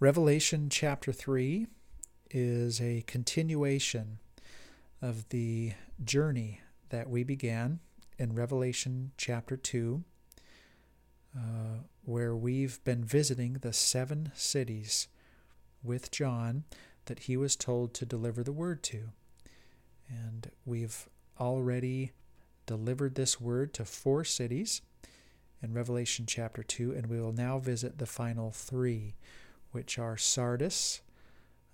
Revelation chapter 3 is a continuation of the journey that we began in Revelation chapter 2, uh, where we've been visiting the seven cities with John that he was told to deliver the word to. And we've already delivered this word to four cities in Revelation chapter 2, and we will now visit the final three, which are Sardis,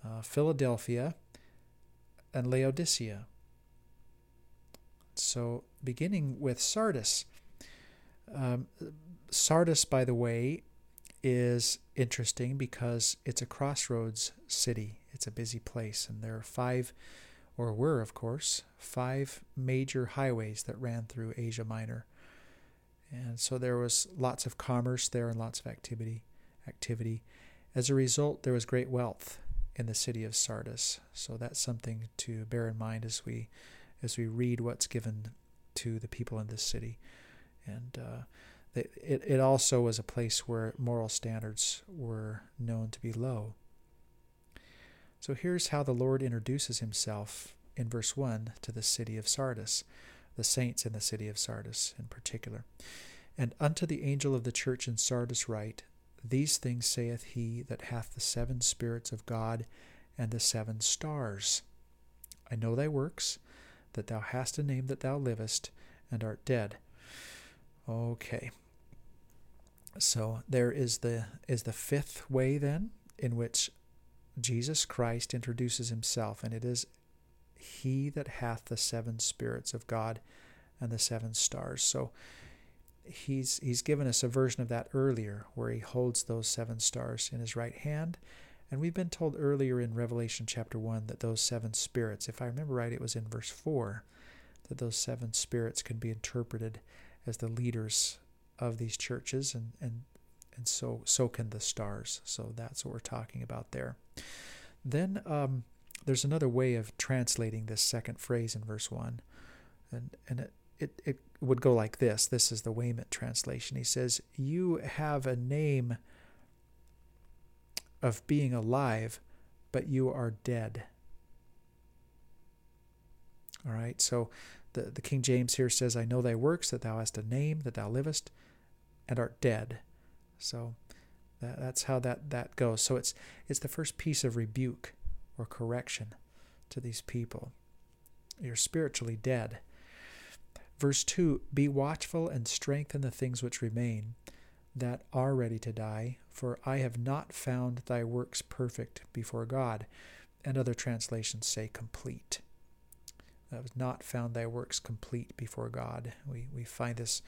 uh, Philadelphia, and Laodicea. So, beginning with Sardis. Um, Sardis, by the way, is interesting because it's a crossroads city. It's a busy place, and there are five, or were, of course, five major highways that ran through Asia Minor. And so there was lots of commerce there and lots of activity. Activity. As a result, there was great wealth in the city of Sardis. So that's something to bear in mind as we as we read what's given to the people in this city. And uh, it, it also was a place where moral standards were known to be low. So here's how the Lord introduces himself in verse 1 to the city of Sardis, the saints in the city of Sardis in particular. And unto the angel of the church in Sardis write, These things saith he that hath the seven spirits of God and the seven stars. I know thy works, that thou hast a name that thou livest, and art dead. Okay. So there is the is the fifth way then in which Jesus Christ introduces himself, and it is he that hath the seven spirits of God and the seven stars. So he's he's given us a version of that earlier where he holds those seven stars in his right hand and we've been told earlier in Revelation chapter 1 that those seven spirits, if I remember right, it was in verse 4, that those seven spirits can be interpreted as the leaders of these churches, and, and, and so, so can the stars. So that's what we're talking about there. Then um, there's another way of translating this second phrase in verse 1, and, and it, it, it would go like this. This is the Weymouth translation. He says, You have a name of being alive, but you are dead. All right, so the, the King James here says, I know thy works, that thou hast a name, that thou livest, and art dead. So that, that's how that, that goes. So it's, it's the first piece of rebuke or correction to these people. You're spiritually dead. Verse 2 Be watchful and strengthen the things which remain that are ready to die, for I have not found thy works perfect before God. And other translations say complete. I have not found thy works complete before God. We, we find this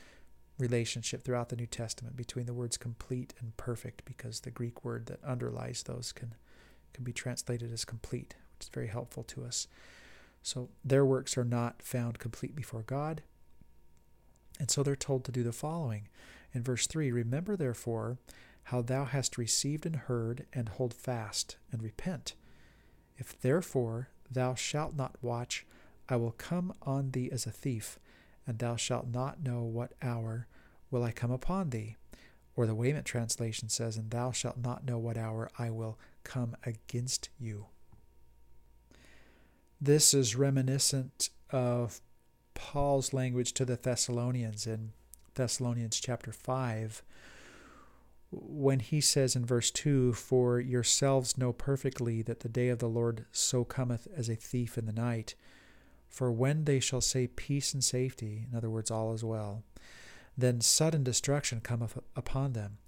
relationship throughout the New Testament between the words complete and perfect because the Greek word that underlies those can, can be translated as complete, which is very helpful to us. So their works are not found complete before God. And so they're told to do the following in verse 3 Remember therefore how thou hast received and heard, and hold fast, and repent. If therefore thou shalt not watch, I will come on thee as a thief, and thou shalt not know what hour will I come upon thee. Or the Weymouth translation says, And thou shalt not know what hour I will come against you. This is reminiscent of Paul's language to the Thessalonians in Thessalonians chapter 5 when he says in verse 2 For yourselves know perfectly that the day of the Lord so cometh as a thief in the night. For when they shall say peace and safety, in other words, all is well, then sudden destruction cometh upon them,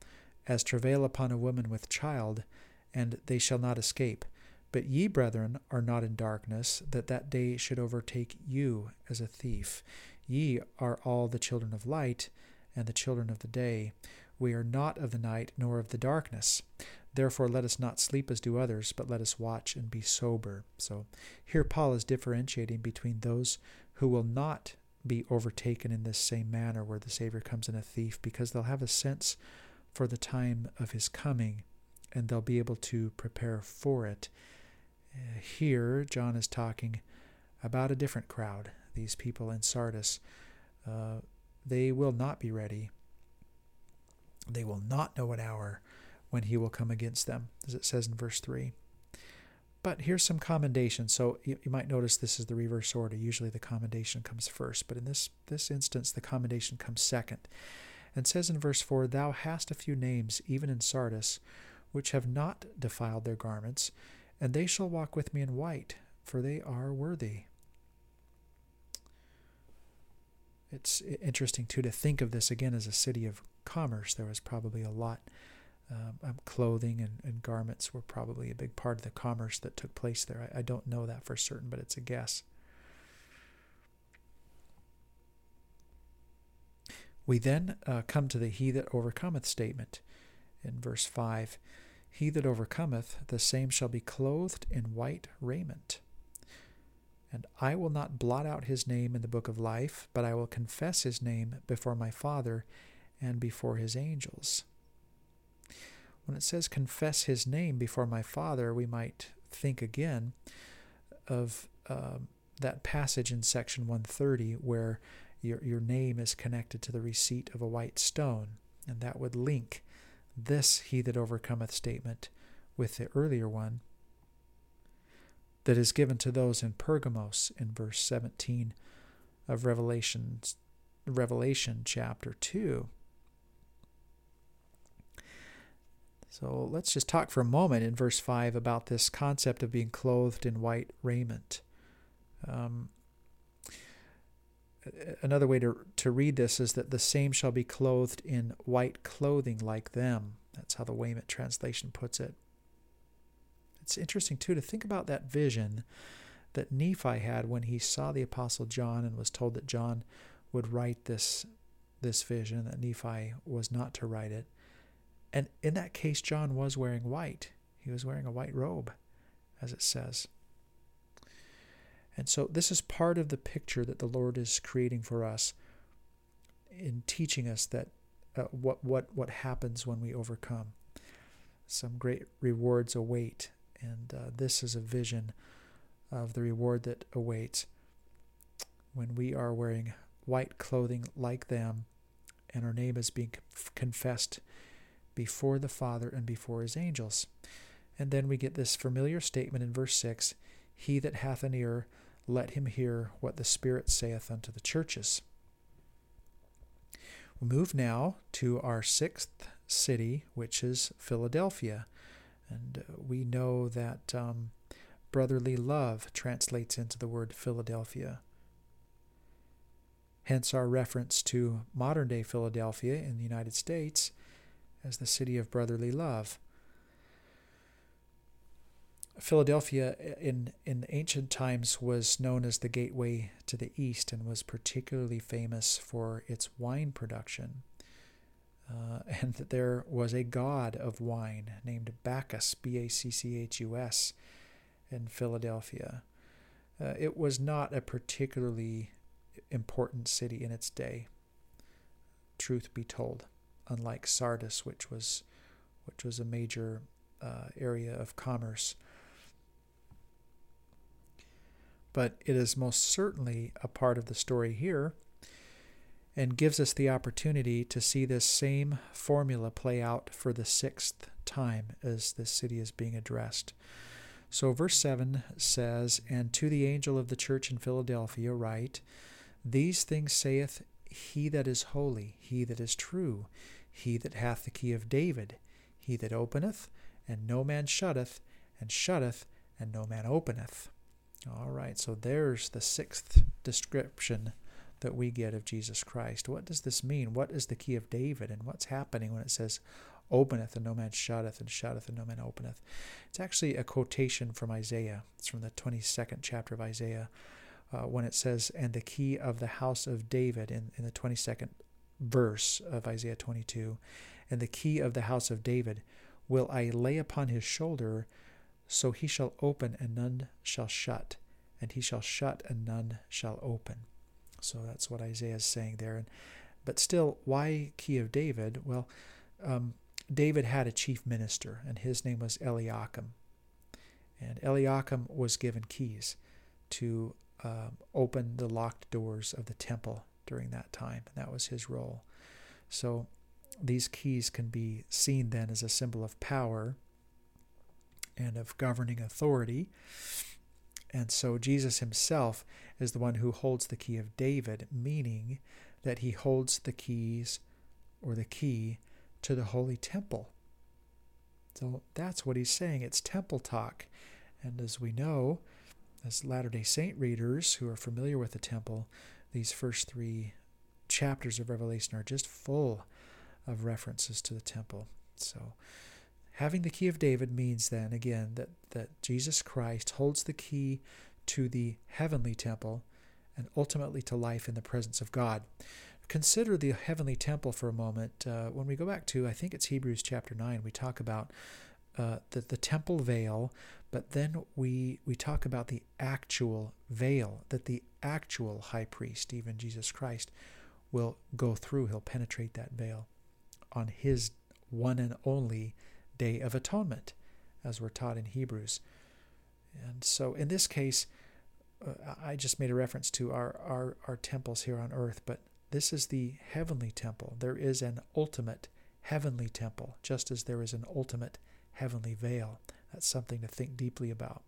as travail upon a woman with child, and they shall not escape. But ye, brethren, are not in darkness, that that day should overtake you as a thief. Ye are all the children of light and the children of the day. We are not of the night nor of the darkness. Therefore, let us not sleep as do others, but let us watch and be sober. So, here Paul is differentiating between those who will not be overtaken in this same manner where the Savior comes in a thief, because they'll have a sense for the time of his coming and they'll be able to prepare for it. Uh, here, John is talking about a different crowd these people in Sardis, uh, they will not be ready. They will not know an hour when he will come against them, as it says in verse 3. But here's some commendation. So you, you, might notice this is the reverse order. Usually the commendation comes first, but in this, this instance, the commendation comes second. And says in verse 4 Thou hast a few names, even in Sardis, which have not defiled their garments, and they shall walk with me in white, for they are worthy. It's interesting, too, to think of this again as a city of commerce. There was probably a lot um, clothing and, and, garments were probably a big part of the commerce that took place there. I, I don't know that for certain, but it's a guess. We then uh, come to the He that overcometh statement in verse 5 He that overcometh, the same shall be clothed in white raiment. And I will not blot out his name in the book of life, but I will confess his name before my Father and before his angels. When it says confess his name before my Father, we might think again of uh, that passage in section 130 where your, your name is connected to the receipt of a white stone. And that would link this he that overcometh statement with the earlier one that is given to those in Pergamos in verse 17 of Revelation, Revelation chapter 2. So let's just talk for a moment in verse 5 about this concept of being clothed in white raiment. Um, another way to, to read this is that the same shall be clothed in white clothing like them. That's how the Weymouth translation puts it. It's interesting, too, to think about that vision that Nephi had when he saw the Apostle John and was told that John would write this, this vision, that Nephi was not to write it. And in that case, John was wearing white. He was wearing a white robe, as it says. And so, this is part of the picture that the Lord is creating for us in teaching us that uh, what, what, what happens when we overcome. Some great rewards await. And uh, this is a vision of the reward that awaits when we are wearing white clothing like them and our name is being confessed before the Father and before his angels. And then we get this familiar statement in verse 6 He that hath an ear, let him hear what the Spirit saith unto the churches. We move now to our sixth city, which is Philadelphia. And uh, we know that um, brotherly love translates into the word Philadelphia. Hence our reference to modern day Philadelphia in the United States as the city of brotherly love. Philadelphia in, in ancient times was known as the gateway to the east and was particularly famous for its wine production. Uh, and that there was a god of wine named Bacchus, B A C C H U S, in Philadelphia. Uh, it was not a particularly important city in its day, truth be told unlike Sardis, which was which was a major uh, area of commerce. But it is most certainly a part of the story here and gives us the opportunity to see this same formula play out for the sixth time as this city is being addressed. So, verse 7 says, And to the angel of the church in Philadelphia write, These things saith he that is holy, he that is true, he that hath the key of David, he that openeth, and no man shutteth, and shutteth, and no man openeth. All right, so there's the sixth description that we get of Jesus Christ. What does this mean? What is the key of David, and what's happening when it says, openeth, and no man shutteth, and shutteth, and no man openeth? It's actually a quotation from Isaiah. It's from the 22nd chapter of Isaiah. Uh, when it says, and the key of the house of David in, in the 22nd verse of Isaiah 22. And the key of the house of David will I lay upon his shoulder, so he shall open and none shall shut, and he shall shut and none shall open. So that's what Isaiah is saying there. And, but still, why key of David? Well, um, David had a chief minister, and his name was Eliakim. And Eliakim was given keys to uh, open the locked doors of the temple during that time. And that was his role. So these keys can be seen then as a symbol of power and of governing authority. And so Jesus himself is the one who holds the key of David, meaning that he holds the keys or the key to the holy temple. So that's what he's saying. It's temple talk. And as we know, as Latter day Saint readers who are familiar with the temple, these first three chapters of Revelation are just full of references to the temple. So, having the key of David means then, again, that, that Jesus Christ holds the key to the heavenly temple and ultimately to life in the presence of God. Consider the heavenly temple for a moment. Uh, when we go back to, I think it's Hebrews chapter 9, we talk about uh, the, the temple veil, but then we, we talk about the actual veil, that the actual high priest, even Jesus Christ, will go through. He'll penetrate that veil on his one and only day of atonement, as we're taught in Hebrews. And so in this case, uh, I just made a reference to our, our, our temples here on earth, but this is the heavenly temple. There is an ultimate heavenly temple, just as there is an ultimate heavenly veil. That's something to think deeply about.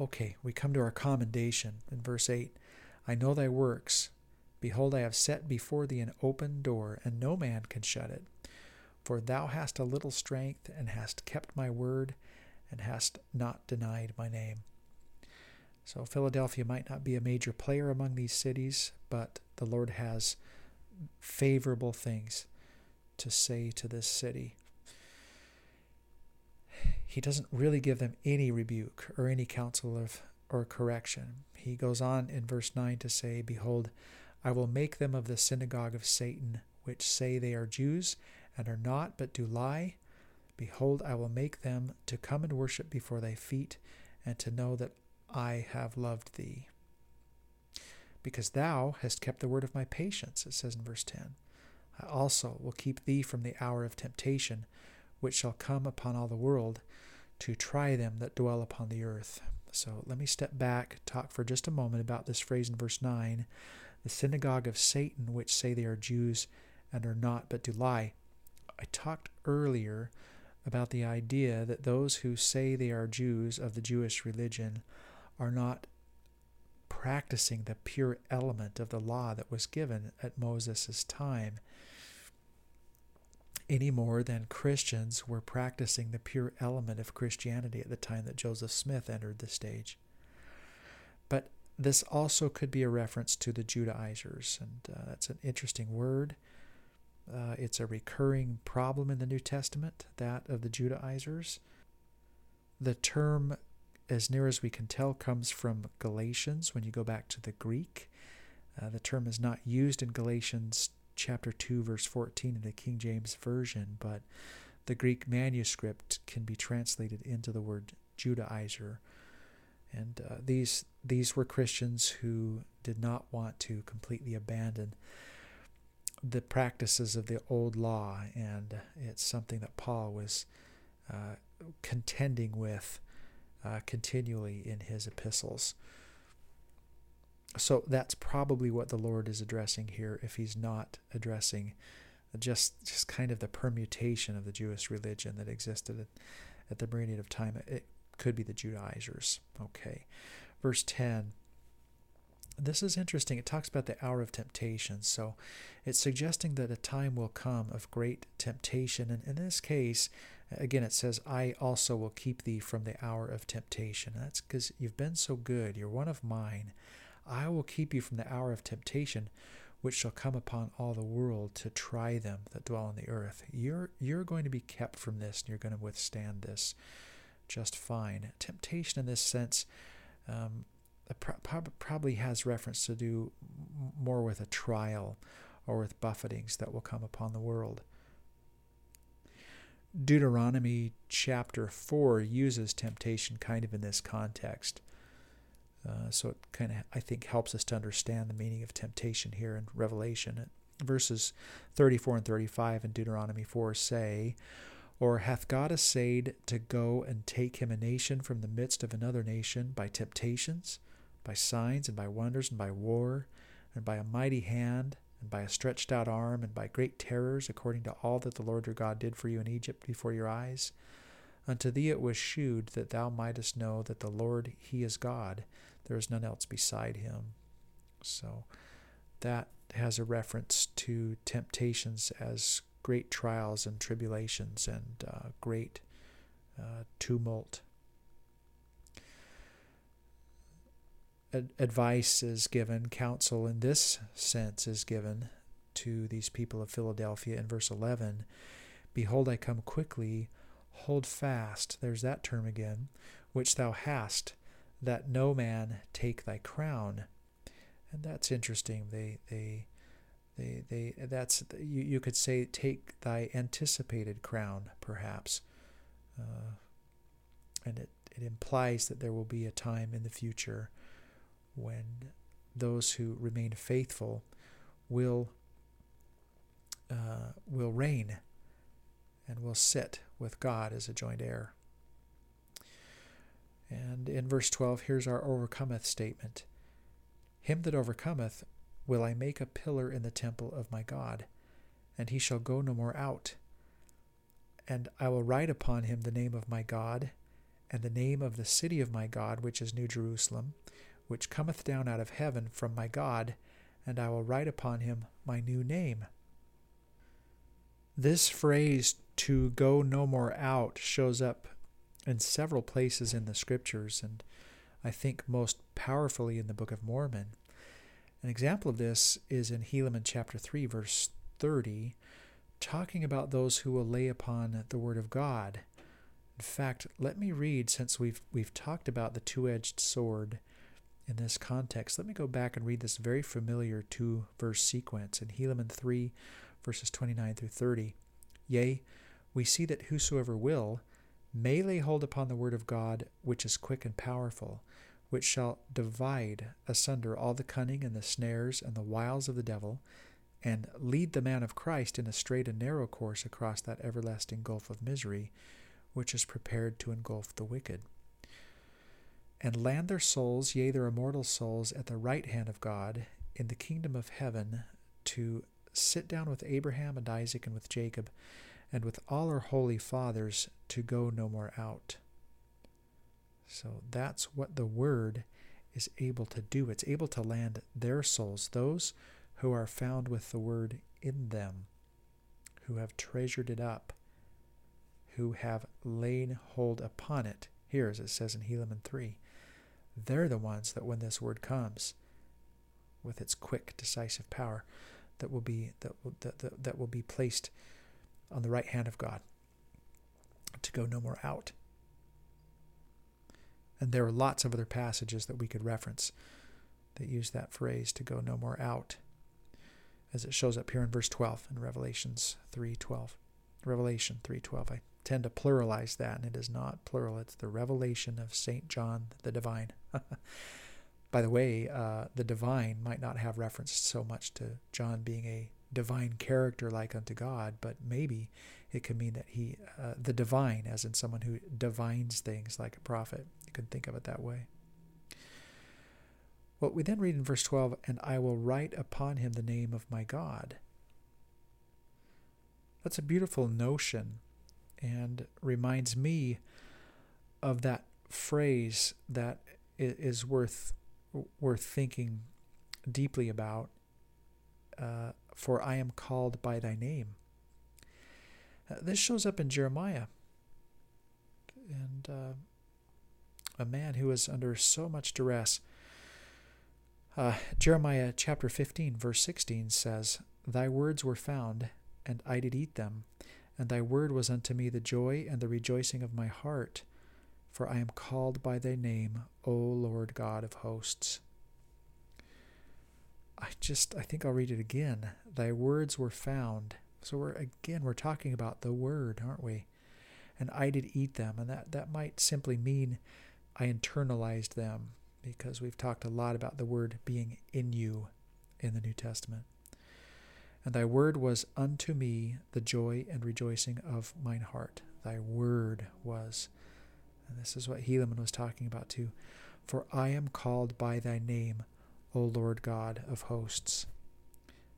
Okay, we come to our commendation in verse 8. I know thy works. Behold, I have set before thee an open door, and no man can shut it. For thou hast a little strength, and hast kept my word, and hast not denied my name. So, Philadelphia might not be a major player among these cities, but the Lord has favorable things to say to this city. He doesn't really give them any rebuke or any counsel of or correction. He goes on in verse 9 to say, Behold, I will make them of the synagogue of Satan, which say they are Jews and are not, but do lie. Behold, I will make them to come and worship before thy feet, and to know that I have loved thee. Because thou hast kept the word of my patience, it says in verse 10. I also will keep thee from the hour of temptation, which shall come upon all the world, to try them that dwell upon the earth. So let me step back, talk for just a moment about this phrase in verse 9 the synagogue of Satan, which say they are Jews and are not, but do lie. I talked earlier about the idea that those who say they are Jews of the Jewish religion are not practicing the pure element of the law that was given at Moses' time any more than Christians were practicing the pure element of Christianity at the time that Joseph Smith entered the stage. But this also could be a reference to the Judaizers, and uh, that's an interesting word. Uh, it's a recurring problem in the New Testament, that of the Judaizers. The term, as near as we can tell, comes from Galatians when you go back to the Greek. Uh, the term is not used in Galatians chapter 2, verse 14 in the King James Version, but the Greek manuscript can be translated into the word Judaizer. And uh, these these were Christians who did not want to completely abandon the practices of the old law, and it's something that Paul was uh, contending with uh, continually in his epistles. So that's probably what the Lord is addressing here, if he's not addressing just just kind of the permutation of the Jewish religion that existed at, the meridian of time. It could be the Judaizers. Okay. Verse 10. This is interesting. It talks about the hour of temptation. So it's suggesting that a time will come of great temptation. And in this case, again, it says, I also will keep thee from the hour of temptation. And that's because you've been so good. You're one of mine. I will keep you from the hour of temptation, which shall come upon all the world to try them that dwell on the earth. You're you're going to be kept from this, and you're going to withstand this just fine. Temptation, in this sense, um, probably has reference to do more with a trial or with buffetings that will come upon the world. Deuteronomy chapter 4 uses temptation kind of in this context. Uh, so it kind of, I think, helps us to understand the meaning of temptation here in Revelation. Verses 34 and 35 in Deuteronomy 4 say, Or hath God essayed to go and take him a nation from the midst of another nation by temptations, by signs, and by wonders, and by war, and by a mighty hand, and by a stretched out arm, and by great terrors, according to all that the Lord your God did for you in Egypt before your eyes. Unto thee it was shewed that thou mightest know that the Lord, He is God. There is none else beside Him. So that has a reference to temptations as great trials and tribulations and uh, great uh, tumult. Advice is given, counsel in this sense is given to these people of Philadelphia in verse 11 Behold, I come quickly, hold fast, there's that term again, which thou hast, that no man take thy crown. And that's interesting. They, they, they, they, that's, you, you could say, take thy anticipated crown, perhaps. Uh, and it, it implies that there will be a time in the future when those who remain faithful will uh, will reign and will sit with God as a joint heir. And in verse 12, here's our overcometh statement Him that overcometh will I make a pillar in the temple of my God, and he shall go no more out. And I will write upon him the name of my God, and the name of the city of my God, which is New Jerusalem, which cometh down out of heaven from my God, and I will write upon him my new name. This phrase, to go no more out, shows up in several places in the scriptures, and I think most powerfully in the Book of Mormon. An example of this is in Helaman chapter 3, verse 30, talking about those who will lay upon the Word of God. In fact, let me read, since we've, we've talked about the two edged sword in this context, let me go back and read this very familiar two verse sequence in Helaman 3, verses 29 through 30. Yea, we see that whosoever will may lay hold upon the Word of God, which is quick and powerful which shall divide asunder all the cunning and the snares and the wiles of the devil, and lead the man of Christ in a straight and narrow course across that everlasting gulf of misery, which is prepared to engulf the wicked. And land their souls, yea, their immortal souls, at the right hand of God, in the kingdom of heaven, to sit down with Abraham and Isaac and with Jacob, and with all our holy fathers, to go no more out. So that's what the Word is able to do. It's able to land their souls, those who are found with the Word in them, who have treasured it up, who have laid hold upon it. Here, as it says in Helaman 3, they're the ones that when this Word comes, with its quick, decisive power, that will be that will, that, that, that will be placed on the right hand of God to go no more out. And there are lots of other passages that we could reference that use that phrase to go no more out, as it shows up here in verse 12 in Revelations 3:12. Revelation 3:12. I tend to pluralize that, and it is not plural. It's the revelation of Saint John the Divine. By the way, uh, the divine might not have reference so much to John being a divine character like unto God, but maybe it could mean that he, uh, the divine, as in someone who divines things like a prophet. You can think of it that way. Well, we then read in verse 12, and I will write upon him the name of my God. That's a beautiful notion and reminds me of that phrase that is worth worth thinking deeply about. Uh, for I am called by thy name. Uh, this shows up in Jeremiah. And uh, a man who is under so much duress. Uh, Jeremiah chapter 15, verse 16 says, Thy words were found, and I did eat them, and thy word was unto me the joy and the rejoicing of my heart, for I am called by thy name, O Lord God of hosts. I just, I think I'll read it again. Thy words were found. So we're, again, we're talking about the word, aren't we? And I did eat them. And that, that might simply mean I internalized them because we've talked a lot about the word being in you in the New Testament. And thy word was unto me the joy and rejoicing of mine heart. Thy word was. And this is what Helaman was talking about too. For I am called by thy name, O Lord God of hosts.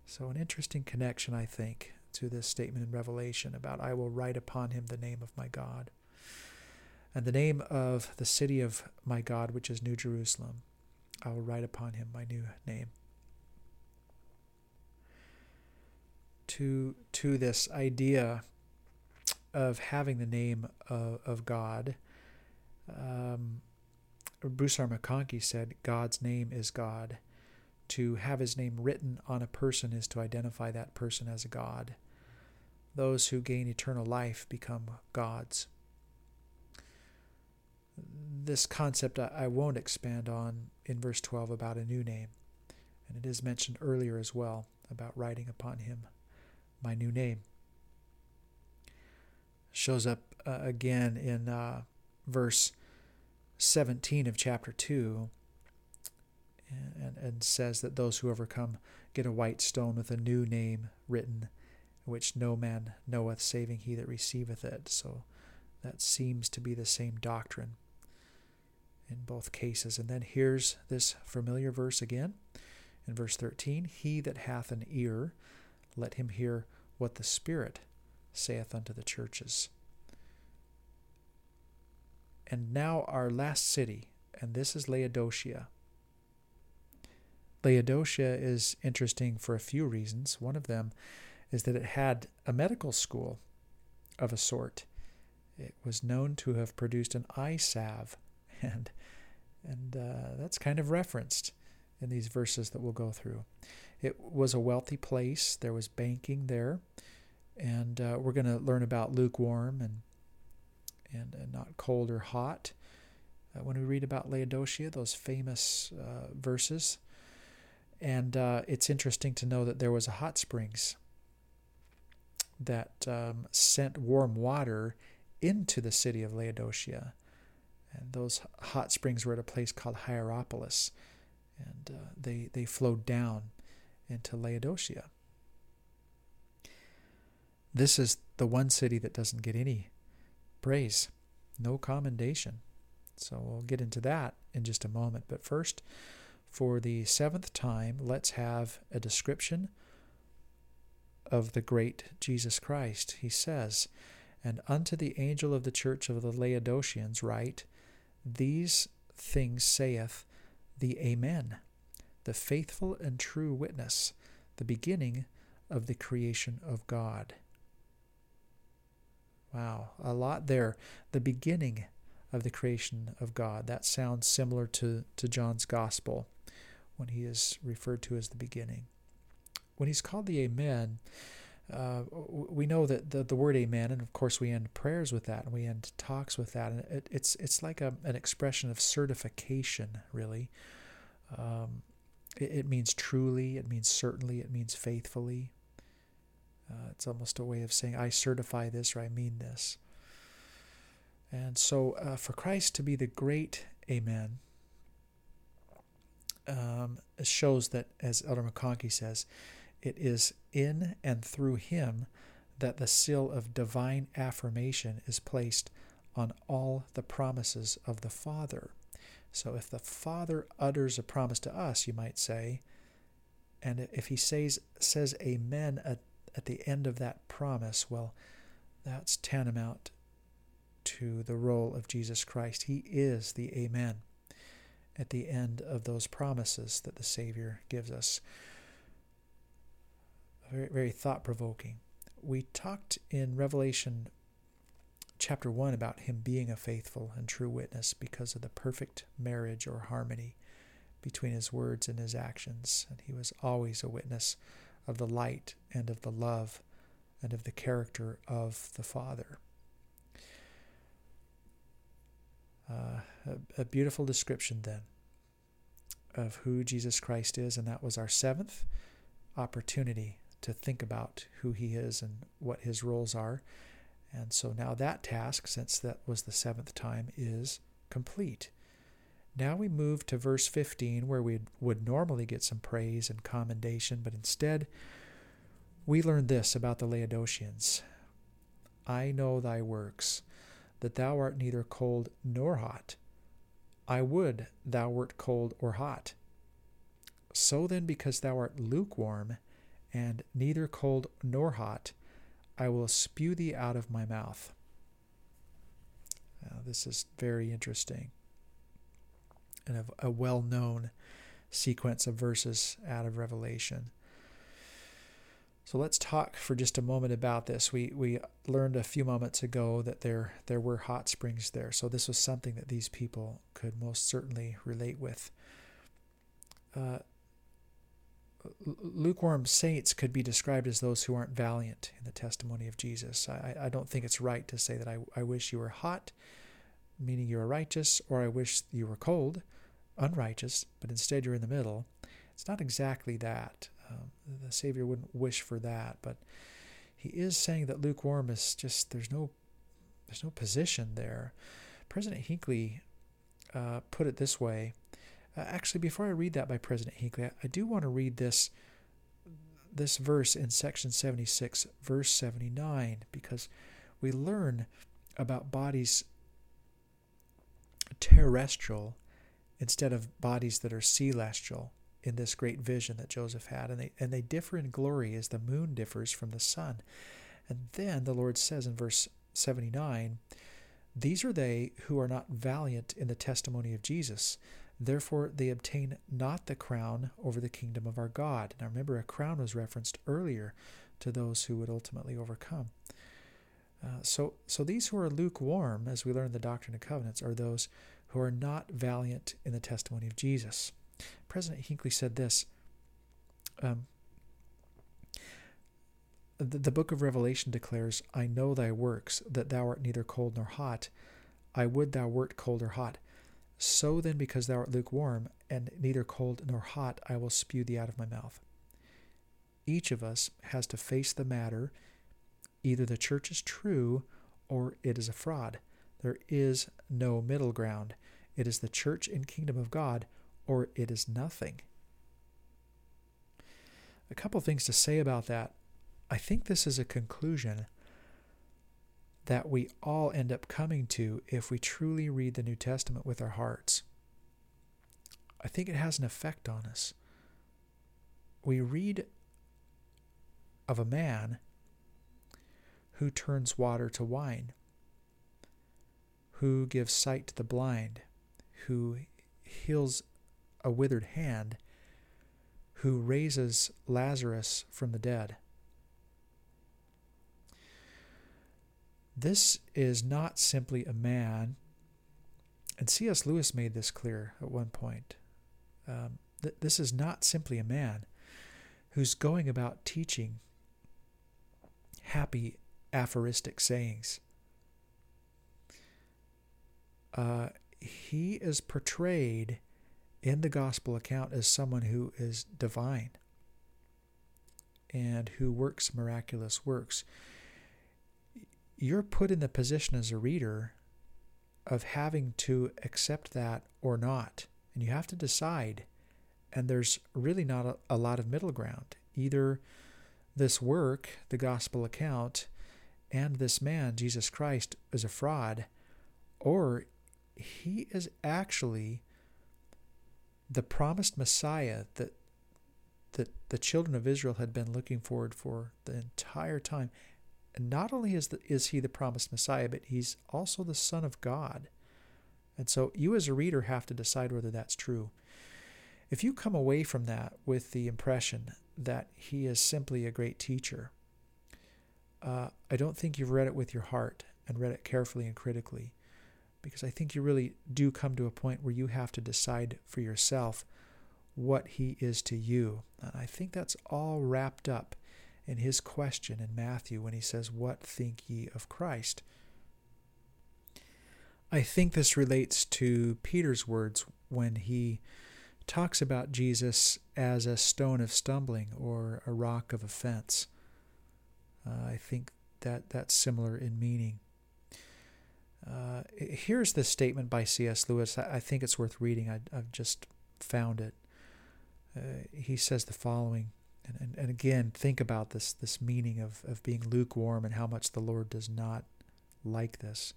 So, an interesting connection, I think, to this statement in Revelation about I will write upon him the name of my God. And the name of the city of my God, which is New Jerusalem, I will write upon him my new name. To, to this idea of having the name of, of God, um, Bruce R. McConkie said, God's name is God. To have his name written on a person is to identify that person as a God. Those who gain eternal life become gods. This concept I won't expand on in verse 12 about a new name, and it is mentioned earlier as well about writing upon him my new name. Shows up uh, again in uh, verse 17 of chapter 2 and, and says that those who overcome get a white stone with a new name written, which no man knoweth, saving he that receiveth it. So that seems to be the same doctrine in both cases. And then here's this familiar verse again in verse 13 He that hath an ear, let him hear what the Spirit saith unto the churches. And now our last city, and this is Laodicea. Laodicea is interesting for a few reasons. One of them is that it had a medical school of a sort. It was known to have produced an eye salve, and and uh, that's kind of referenced in these verses that we'll go through. It was a wealthy place. There was banking there, and uh, we're going to learn about lukewarm and and, not cold or hot. Uh, when we read about Laodicea, those famous uh, verses, and uh, it's interesting to know that there was a hot springs that um, sent warm water into the city of Laodicea. And those hot springs were at a place called Hierapolis. And uh, they, they flowed down into Laodicea. This is the one city that doesn't get any praise, no commendation. So we'll get into that in just a moment. But first, for the seventh time, let's have a description of the great Jesus Christ. He says, And unto the angel of the church of the Laodiceans write, These things saith the Amen, the faithful and true witness, the beginning of the creation of God. Wow, a lot there. The beginning of the creation of God. That sounds similar to, to John's Gospel when he is referred to as the beginning. When he's called the Amen, uh, we know that the, the word Amen, and of course we end prayers with that, and we end talks with that, and it, it's it's like a, an expression of certification, really. Um, it, it, means truly, it means certainly, it means faithfully. Uh, it's almost a way of saying, I certify this or I mean this. And so, uh, for Christ to be the great Amen, um, shows that, as Elder McConkie says, it is in and through him that the seal of divine affirmation is placed on all the promises of the Father. So if the Father utters a promise to us, you might say, and if he says says amen at, at the end of that promise, well, that's tantamount to the role of Jesus Christ. He is the amen at the end of those promises that the Savior gives us. Very, very thought provoking. We talked in Revelation chapter 1 about him being a faithful and true witness because of the perfect marriage or harmony between his words and his actions. And he was always a witness of the light and of the love and of the character of the Father. Uh, a, a beautiful description then of who Jesus Christ is, and that was our seventh opportunity to think about who he is and what his roles are. And so now that task, since that was the seventh time, is complete. Now we move to verse 15, where we would normally get some praise and commendation, but instead we learn this about the Laodiceans I know thy works, that thou art neither cold nor hot. I would thou wert cold or hot. So then, because thou art lukewarm and neither cold nor hot. I will spew thee out of my mouth. this is very interesting and a, a well known sequence of verses out of Revelation. So let's talk for just a moment about this. We we learned a few moments ago that there there were hot springs there. So this was something that these people could most certainly relate with. Uh, lukewarm saints could be described as those who aren't valiant in the testimony of Jesus. I, I don't think it's right to say that I, I wish you were hot, meaning you are righteous, or I wish you were cold, unrighteous, but instead you're in the middle. It's not exactly that. Um, the Savior wouldn't wish for that, but he is saying that lukewarm is just there's no there's no position there. President Hinckley uh, put it this way. Uh, actually, before I read that by President Hinckley, I, I do want to read this this verse in section 76, verse 79, because we learn about bodies terrestrial instead of bodies that are celestial in this great vision that Joseph had. And they, and they differ in glory as the moon differs from the sun. And then the Lord says in verse 79 These are they who are not valiant in the testimony of Jesus. Therefore, they obtain not the crown over the kingdom of our God. Now, remember, a crown was referenced earlier to those who would ultimately overcome. Uh, so, so these who are lukewarm, as we learn the Doctrine and Covenants, are those who are not valiant in the testimony of Jesus. President Hinckley said this um, the, the book of Revelation declares, I know thy works, that thou art neither cold nor hot. I would thou wert cold or hot. So then, because thou art lukewarm, and neither cold nor hot, I will spew thee out of my mouth. Each of us has to face the matter either the church is true or it is a fraud. There is no middle ground. It is the church and kingdom of God, or it is nothing. A couple things to say about that. I think this is a conclusion that we all end up coming to if we truly read the New Testament with our hearts. I think it has an effect on us. We read of a man who turns water to wine who gives sight to the blind, who heals a withered hand, who raises Lazarus from the dead. This is not simply a man, and C.S. Lewis made this clear at one point. Um, th- this is not simply a man who's going about teaching happy aphoristic sayings uh, he is portrayed in the gospel account as someone who is divine and who works miraculous works. You're put in the position as a reader of having to accept that or not. And you have to decide. And there's really not a, a lot of middle ground. Either this work, the gospel account, and this man, Jesus Christ, is a fraud, or he is actually the promised Messiah that that the children of Israel had been looking forward for the entire time. And not only is the, is he the promised Messiah, but he's also the Son of God. And so you as a reader have to decide whether that's true. If you come away from that with the impression that he is simply a great teacher, uh, I don't think you've read it with your heart and read it carefully and critically because I think you really do come to a point where you have to decide for yourself what he is to you. And I think that's all wrapped up in his question in Matthew when he says, What think ye of Christ? I think this relates to Peter's words when he talks about Jesus as a stone of stumbling or a rock of offense. Uh, I think that that's similar in meaning. Uh, here's the statement by C.S. Lewis. I, I think it's worth reading. I, have just found it. Uh, he says the following, and, and, and again, think about this this meaning of, of being lukewarm and how much the Lord does not like this.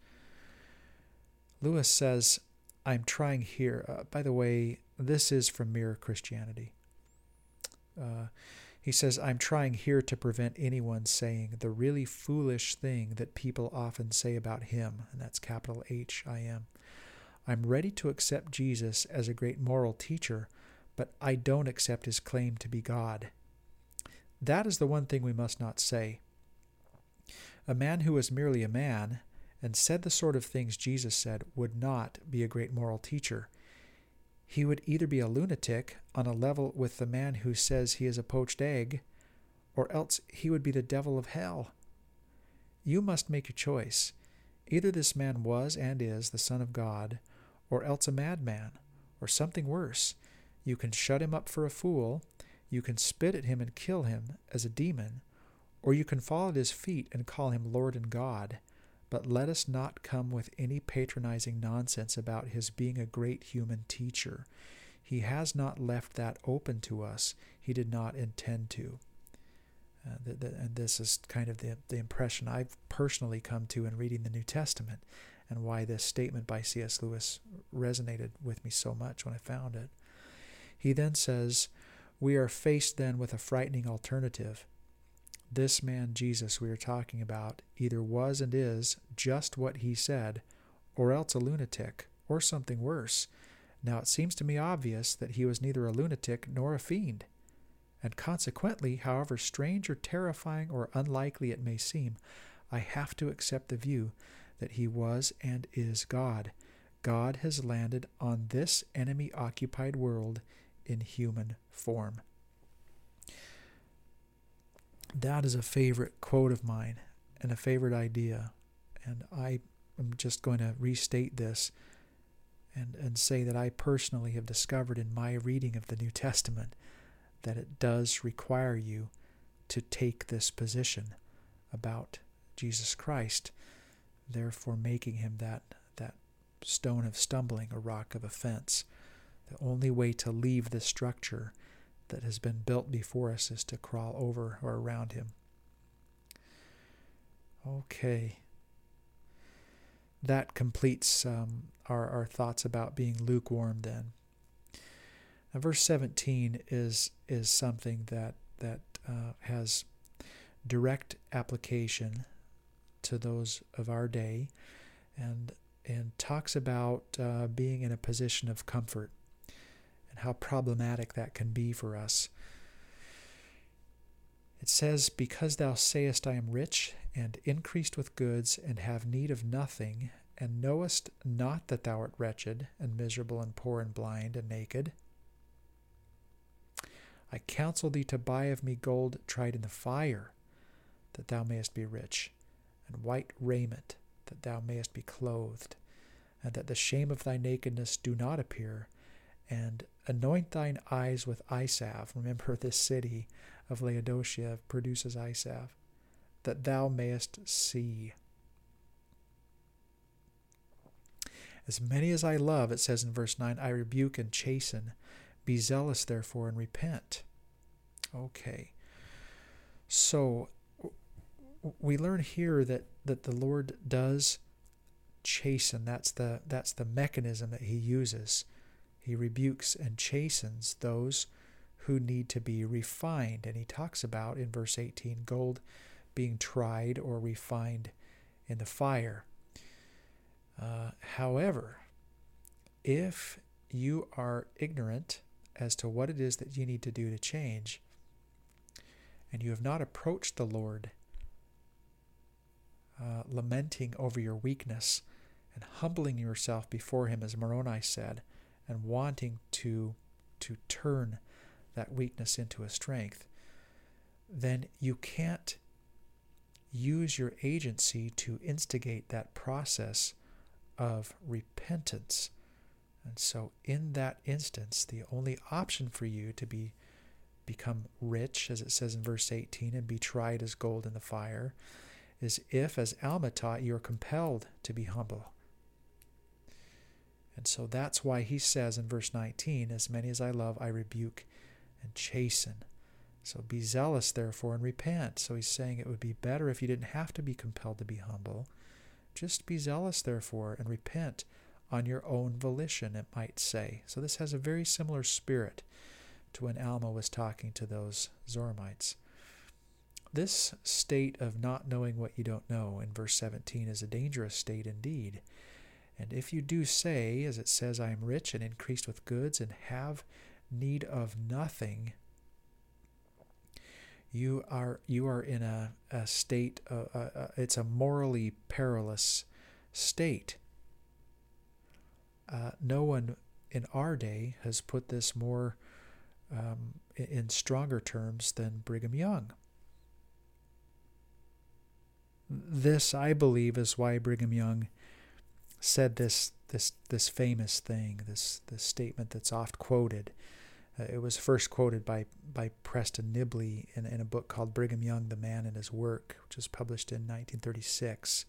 Lewis says, I'm trying here. Uh, by the way, this is from Mere Christianity. Uh, He says, I'm trying here to prevent anyone saying the really foolish thing that people often say about him, and that's capital H I M. I'm ready to accept Jesus as a great moral teacher, but I don't accept his claim to be God. That is the one thing we must not say. A man who was merely a man and said the sort of things Jesus said would not be a great moral teacher. He would either be a lunatic on a level with the man who says he is a poached egg, or else he would be the devil of hell. You must make your choice. Either this man was and is the Son of God, or else a madman, or something worse. You can shut him up for a fool, you can spit at him and kill him as a demon, or you can fall at his feet and call him Lord and God. But let us not come with any patronizing nonsense about his being a great human teacher. He has not left that open to us. He did not intend to. Uh, the, the, and this is kind of the, the impression I've personally come to in reading the New Testament, and why this statement by C.S. Lewis resonated with me so much when I found it. He then says, We are faced then with a frightening alternative. This man, Jesus, we are talking about, either was and is just what he said, or else a lunatic, or something worse. Now it seems to me obvious that he was neither a lunatic nor a fiend. And consequently, however strange or terrifying or unlikely it may seem, I have to accept the view that he was and is God. God has landed on this enemy occupied world in human form. That is a favorite quote of mine and a favorite idea. And I am just going to restate this and, and say that I personally have discovered in my reading of the New Testament that it does require you to take this position about Jesus Christ, therefore making him that, that stone of stumbling, a rock of offense. The only way to leave this structure that has been built before us is to crawl over or around him. Okay. That completes um, our, our thoughts about being lukewarm then. Now, verse 17 is, is something that, that uh, has direct application to those of our day and, and talks about uh, being in a position of comfort and how problematic that can be for us. It says, Because thou sayest, I am rich, and increased with goods, and have need of nothing, and knowest not that thou art wretched, and miserable, and poor, and blind, and naked. I counsel thee to buy of me gold tried in the fire, that thou mayest be rich, and white raiment, that thou mayest be clothed, and that the shame of thy nakedness do not appear, and anoint thine eyes with salve. Remember, this city of Laodicea produces salve, that thou mayest see. As many as I love, it says in verse 9, I rebuke and chasten. Be zealous, therefore, and repent. Okay. So we learn here that, that the Lord does chasten. That's the that's the mechanism that he uses he rebukes and chastens those who need to be refined. And he talks about in verse 18 gold being tried or refined in the fire. Uh, however, if you are ignorant as to what it is that you need to do to change, and you have not approached the Lord uh, lamenting over your weakness and humbling yourself before Him, as Moroni said, and wanting to to turn that weakness into a strength, then you can't use your agency to instigate that process of repentance. And so in that instance, the only option for you to be become rich, as it says in verse 18, and be tried as gold in the fire, is if, as Alma taught, you are compelled to be humble and so that's why he says in verse 19, As many as I love, I rebuke and chasten. So be zealous, therefore, and repent. So he's saying it would be better if you didn't have to be compelled to be humble. Just be zealous, therefore, and repent on your own volition, it might say. So this has a very similar spirit to when Alma was talking to those Zoramites. This state of not knowing what you don't know in verse 17 is a dangerous state indeed. And if you do say, as it says, I am rich and increased with goods and have need of nothing, you are you are in a, a state. Uh, uh, it's a morally perilous state. Uh, no one in our day has put this more um, in stronger terms than Brigham Young. This, I believe, is why Brigham Young said this this this famous thing, this this statement that's oft quoted. Uh, it was first quoted by by Preston Nibley in, in a book called Brigham Young, the Man and His Work, which was published in 1936.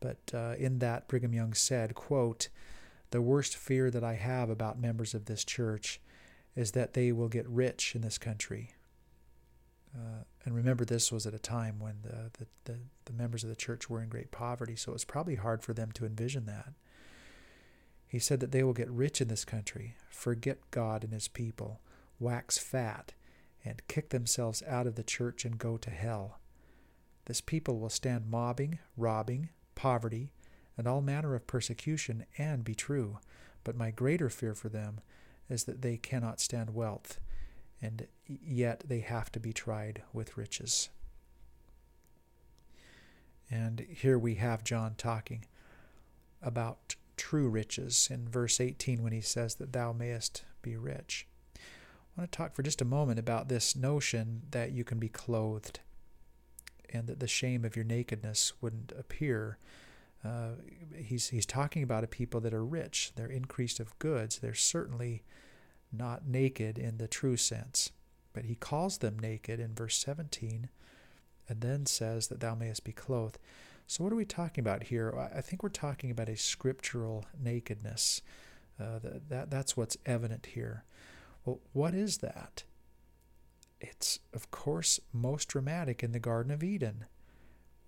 But uh, in that, Brigham Young said, "quote The worst fear that I have about members of this church is that they will get rich in this country." Uh, and remember, this was at a time when the, the, the, the, members of the church were in great poverty, so it was probably hard for them to envision that. He said that they will get rich in this country, forget God and his people, wax fat, and kick themselves out of the church and go to hell. This people will stand mobbing, robbing, poverty, and all manner of persecution, and be true. But my greater fear for them is that they cannot stand wealth and yet they have to be tried with riches. And here we have John talking about true riches in verse 18 when he says that thou mayest be rich. I want to talk for just a moment about this notion that you can be clothed and that the shame of your nakedness wouldn't appear. Uh, he's, he's talking about a people that are rich, they're increased of goods, they're certainly not naked in the true sense. But he calls them naked in verse 17 and then says that thou mayest be clothed. So, what are we talking about here? I think we're talking about a scriptural nakedness. Uh, that, that, that's what's evident here. Well, what is that? It's, of course, most dramatic in the Garden of Eden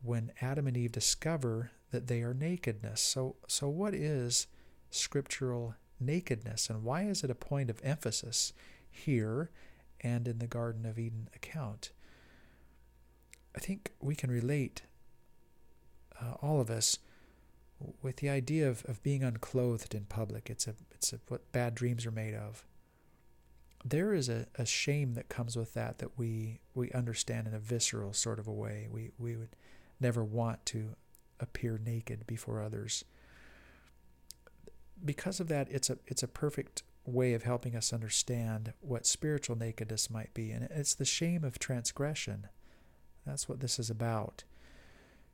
when Adam and Eve discover that they are nakedness. So, so what is scriptural nakedness, and why is it a point of emphasis here and in the Garden of Eden account? I think we can relate, uh, all of us, with the idea of, of being unclothed in public. It's a it's a, what bad dreams are made of. There is a, a shame that comes with that that we we understand in a visceral sort of a way. We we would never want to appear naked before others because of that, it's a it's a perfect way of helping us understand what spiritual nakedness might be, and it's the shame of transgression. That's what this is about.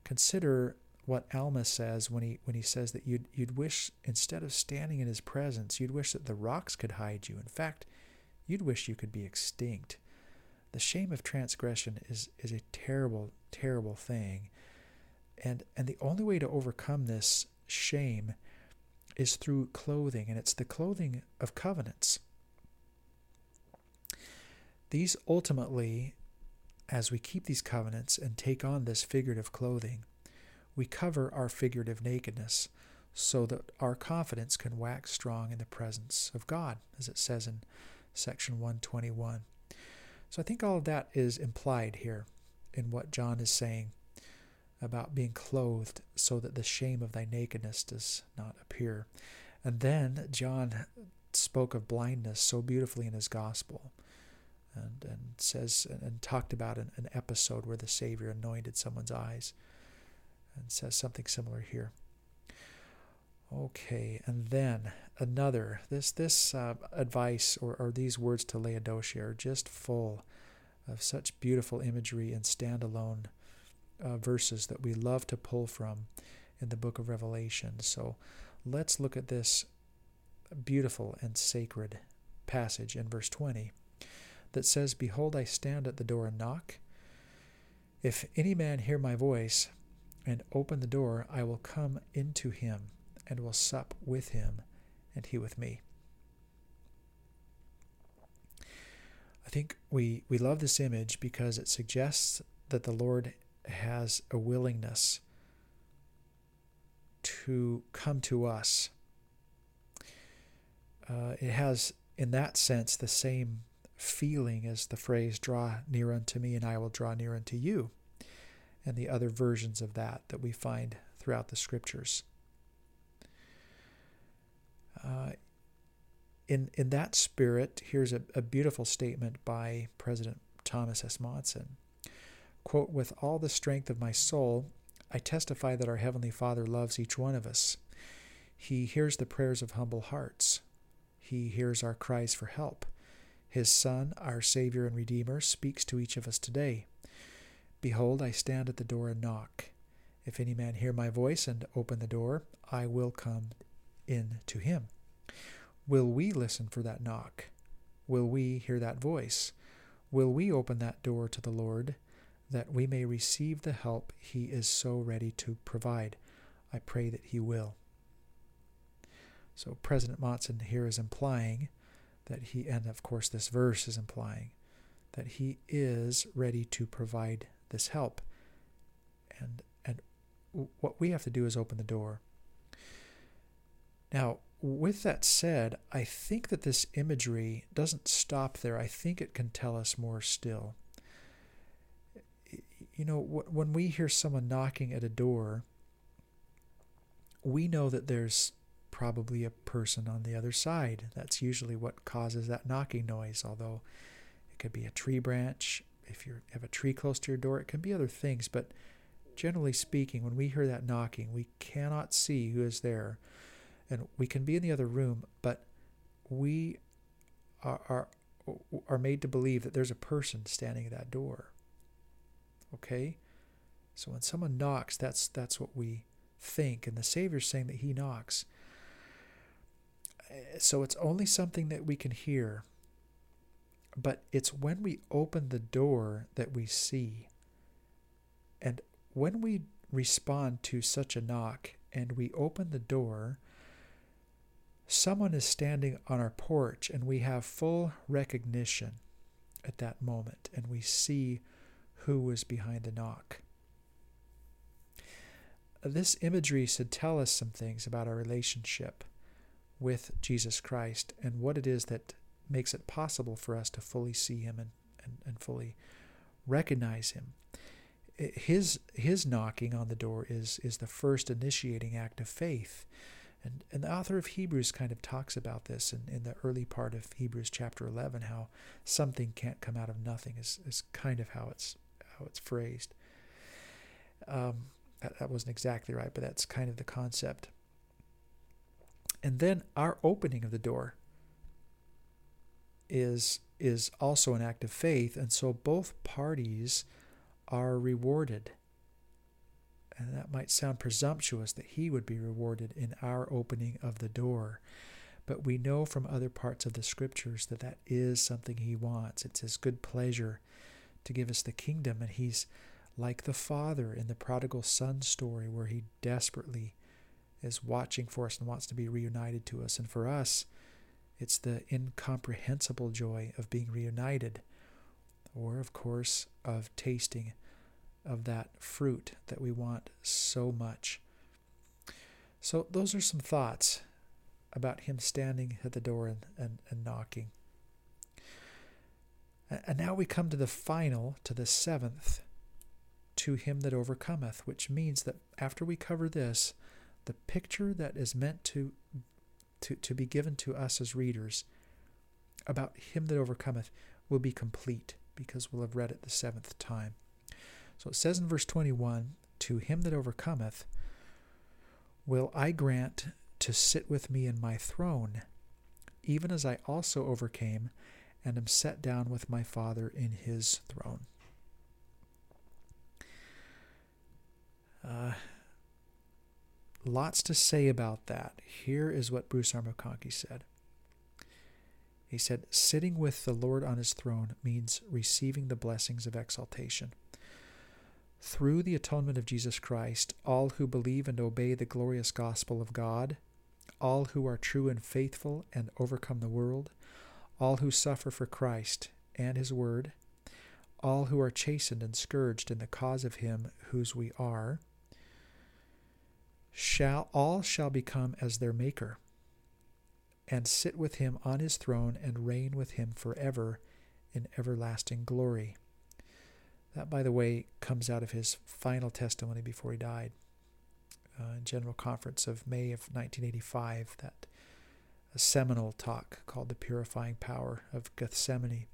Consider what Alma says when he when he says that you'd you'd wish instead of standing in his presence, you'd wish that the rocks could hide you. In fact, you'd wish you could be extinct. The shame of transgression is is a terrible, terrible thing. And and the only way to overcome this shame is through clothing, and it's the clothing of covenants. These ultimately, as we keep these covenants and take on this figurative clothing, we cover our figurative nakedness so that our confidence can wax strong in the presence of God, as it says in section 121. So I think all of that is implied here in what John is saying about being clothed so that the shame of thy nakedness does not appear. And then John spoke of blindness so beautifully in his gospel and, and says and talked about an, an episode where the Savior anointed someone's eyes and says something similar here. Okay, and then another. This this uh, advice or, or these words to Laodicea are just full of such beautiful imagery and standalone uh, verses that we love to pull from in the book of Revelation. So let's look at this beautiful and sacred passage in verse 20 that says, Behold, I stand at the door and knock. If any man hear my voice and open the door, I will come into him and will sup with him and he with me. I think we, we love this image because it suggests that the Lord has a willingness to come to us. Uh, it has, in that sense, the same feeling as the phrase, draw near unto me and I will draw near unto you, and the other versions of that that we find throughout the scriptures. Uh, in, in that spirit, here's a, a beautiful statement by President Thomas S. Monson. Quote, With all the strength of my soul, I testify that our Heavenly Father loves each one of us. He hears the prayers of humble hearts. He hears our cries for help. His Son, our Savior and Redeemer, speaks to each of us today. Behold, I stand at the door and knock. If any man hear my voice and open the door, I will come in to him. Will we listen for that knock? Will we hear that voice? Will we open that door to the Lord that we may receive the help He is so ready to provide? I pray that He will. So, President Monson here is implying that he, and of course, this verse is implying that he is ready to provide this help. And, and what we have to do is open the door. Now, with that said, I think that this imagery doesn't stop there. I think it can tell us more still. You know, when we hear someone knocking at a door, we know that there's probably a person on the other side. That's usually what causes that knocking noise, although it could be a tree branch. If you have a tree close to your door, it can be other things. But generally speaking, when we hear that knocking, we cannot see who is there and we can be in the other room, but we are, are, are made to believe that there's a person standing at that door. Okay? So when someone knocks, that's that's what we think, and the Savior's saying that He knocks. Eh, so it's only something that we can hear, but it's when we open the door that we see. And when we respond to such a knock and we open the door, someone is standing on our porch and we have full recognition at that moment and we see who was behind the knock. Uh, this imagery should tell us some things about our relationship with Jesus Christ and what it is that makes it possible for us to fully see Him and, and, and fully recognize Him. His, his knocking on the door is, is the first initiating act of faith. And, and the author of Hebrews kind of talks about this in, in the early part of Hebrews chapter 11, how something can't come out of nothing is, is kind of how it's, how it's phrased. Um, that, that wasn't exactly right, but that's kind of the concept. And then our opening of the door is, is also an act of faith, and so both parties are rewarded and that might sound presumptuous that he would be rewarded in our opening of the door. But we know from other parts of the scriptures that that is something he wants. It's his good pleasure to give us the kingdom. And he's like the father in the prodigal son story, where he desperately is watching for us and wants to be reunited to us. And for us, it's the incomprehensible joy of being reunited, or, of course, of tasting of that fruit that we want so much. So, those are some thoughts about him standing at the door and, and, and knocking. And now we come to the final, to the seventh, to him that overcometh, which means that after we cover this, the picture that is meant to, to, to be given to us as readers about him that overcometh will be complete because we'll have read it the seventh time. So it says in verse 21 To him that overcometh will I grant to sit with me in my throne, even as I also overcame and am set down with my Father in his throne. Uh, lots to say about that. Here is what Bruce R. McConkie said. He said, Sitting with the Lord on his throne means receiving the blessings of exaltation. Through the atonement of Jesus Christ, all who believe and obey the glorious gospel of God, all who are true and faithful and overcome the world, all who suffer for Christ and his word, all who are chastened and scourged in the cause of him whose we are, shall all shall become as their maker, and sit with him on his throne and reign with him forever in everlasting glory. That, by the way, comes out of his final testimony before he died. Uh, General Conference of May of 1985, that a seminal talk called The Purifying Power of Gethsemane.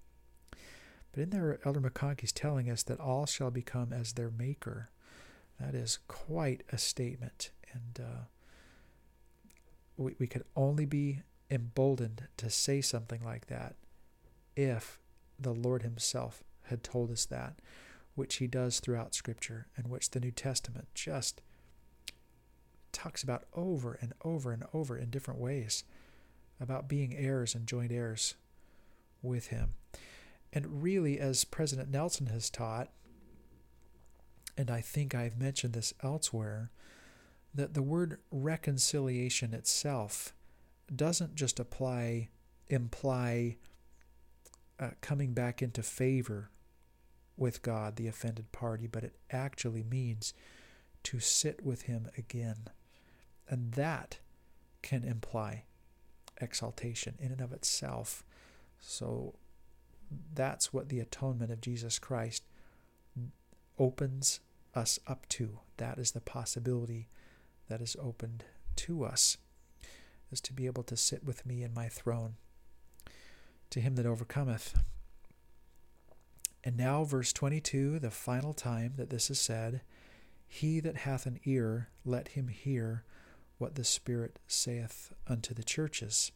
But in there, Elder is telling us that all shall become as their Maker. That is quite a statement. And uh, we, we could only be emboldened to say something like that if the Lord Himself had told us that, which He does throughout Scripture, and which the New Testament just talks about over and over and over in different ways about being heirs and joint heirs with Him. And really, as President Nelson has taught, and I think I've mentioned this elsewhere, that the word reconciliation itself doesn't just apply, imply uh, coming back into favor with God, the offended party, but it actually means to sit with Him again. And that can imply exaltation in and of itself. So that's what the atonement of Jesus Christ opens us up to. That is the possibility that is opened to us, is to be able to sit with me in my throne. To him that overcometh. And now, verse 22, the final time that this is said He that hath an ear, let him hear what the Spirit saith unto the churches.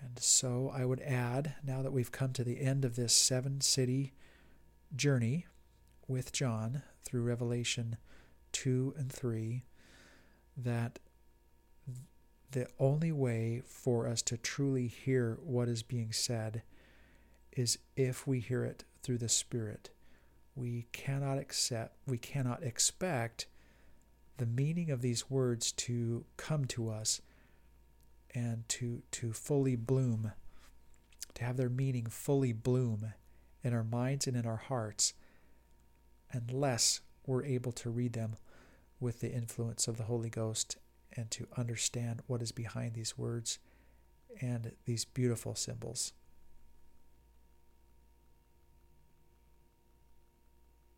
And so I would add, now that we've come to the end of this seven city journey with John through Revelation 2 and 3, that the only way for us to truly hear what is being said is if we hear it through the Spirit. We cannot accept, we cannot expect the meaning of these words to come to us and to, to fully bloom, to have their meaning fully bloom in our minds and in our hearts, unless we're able to read them with the influence of the Holy Ghost and to understand what is behind these words and these beautiful symbols.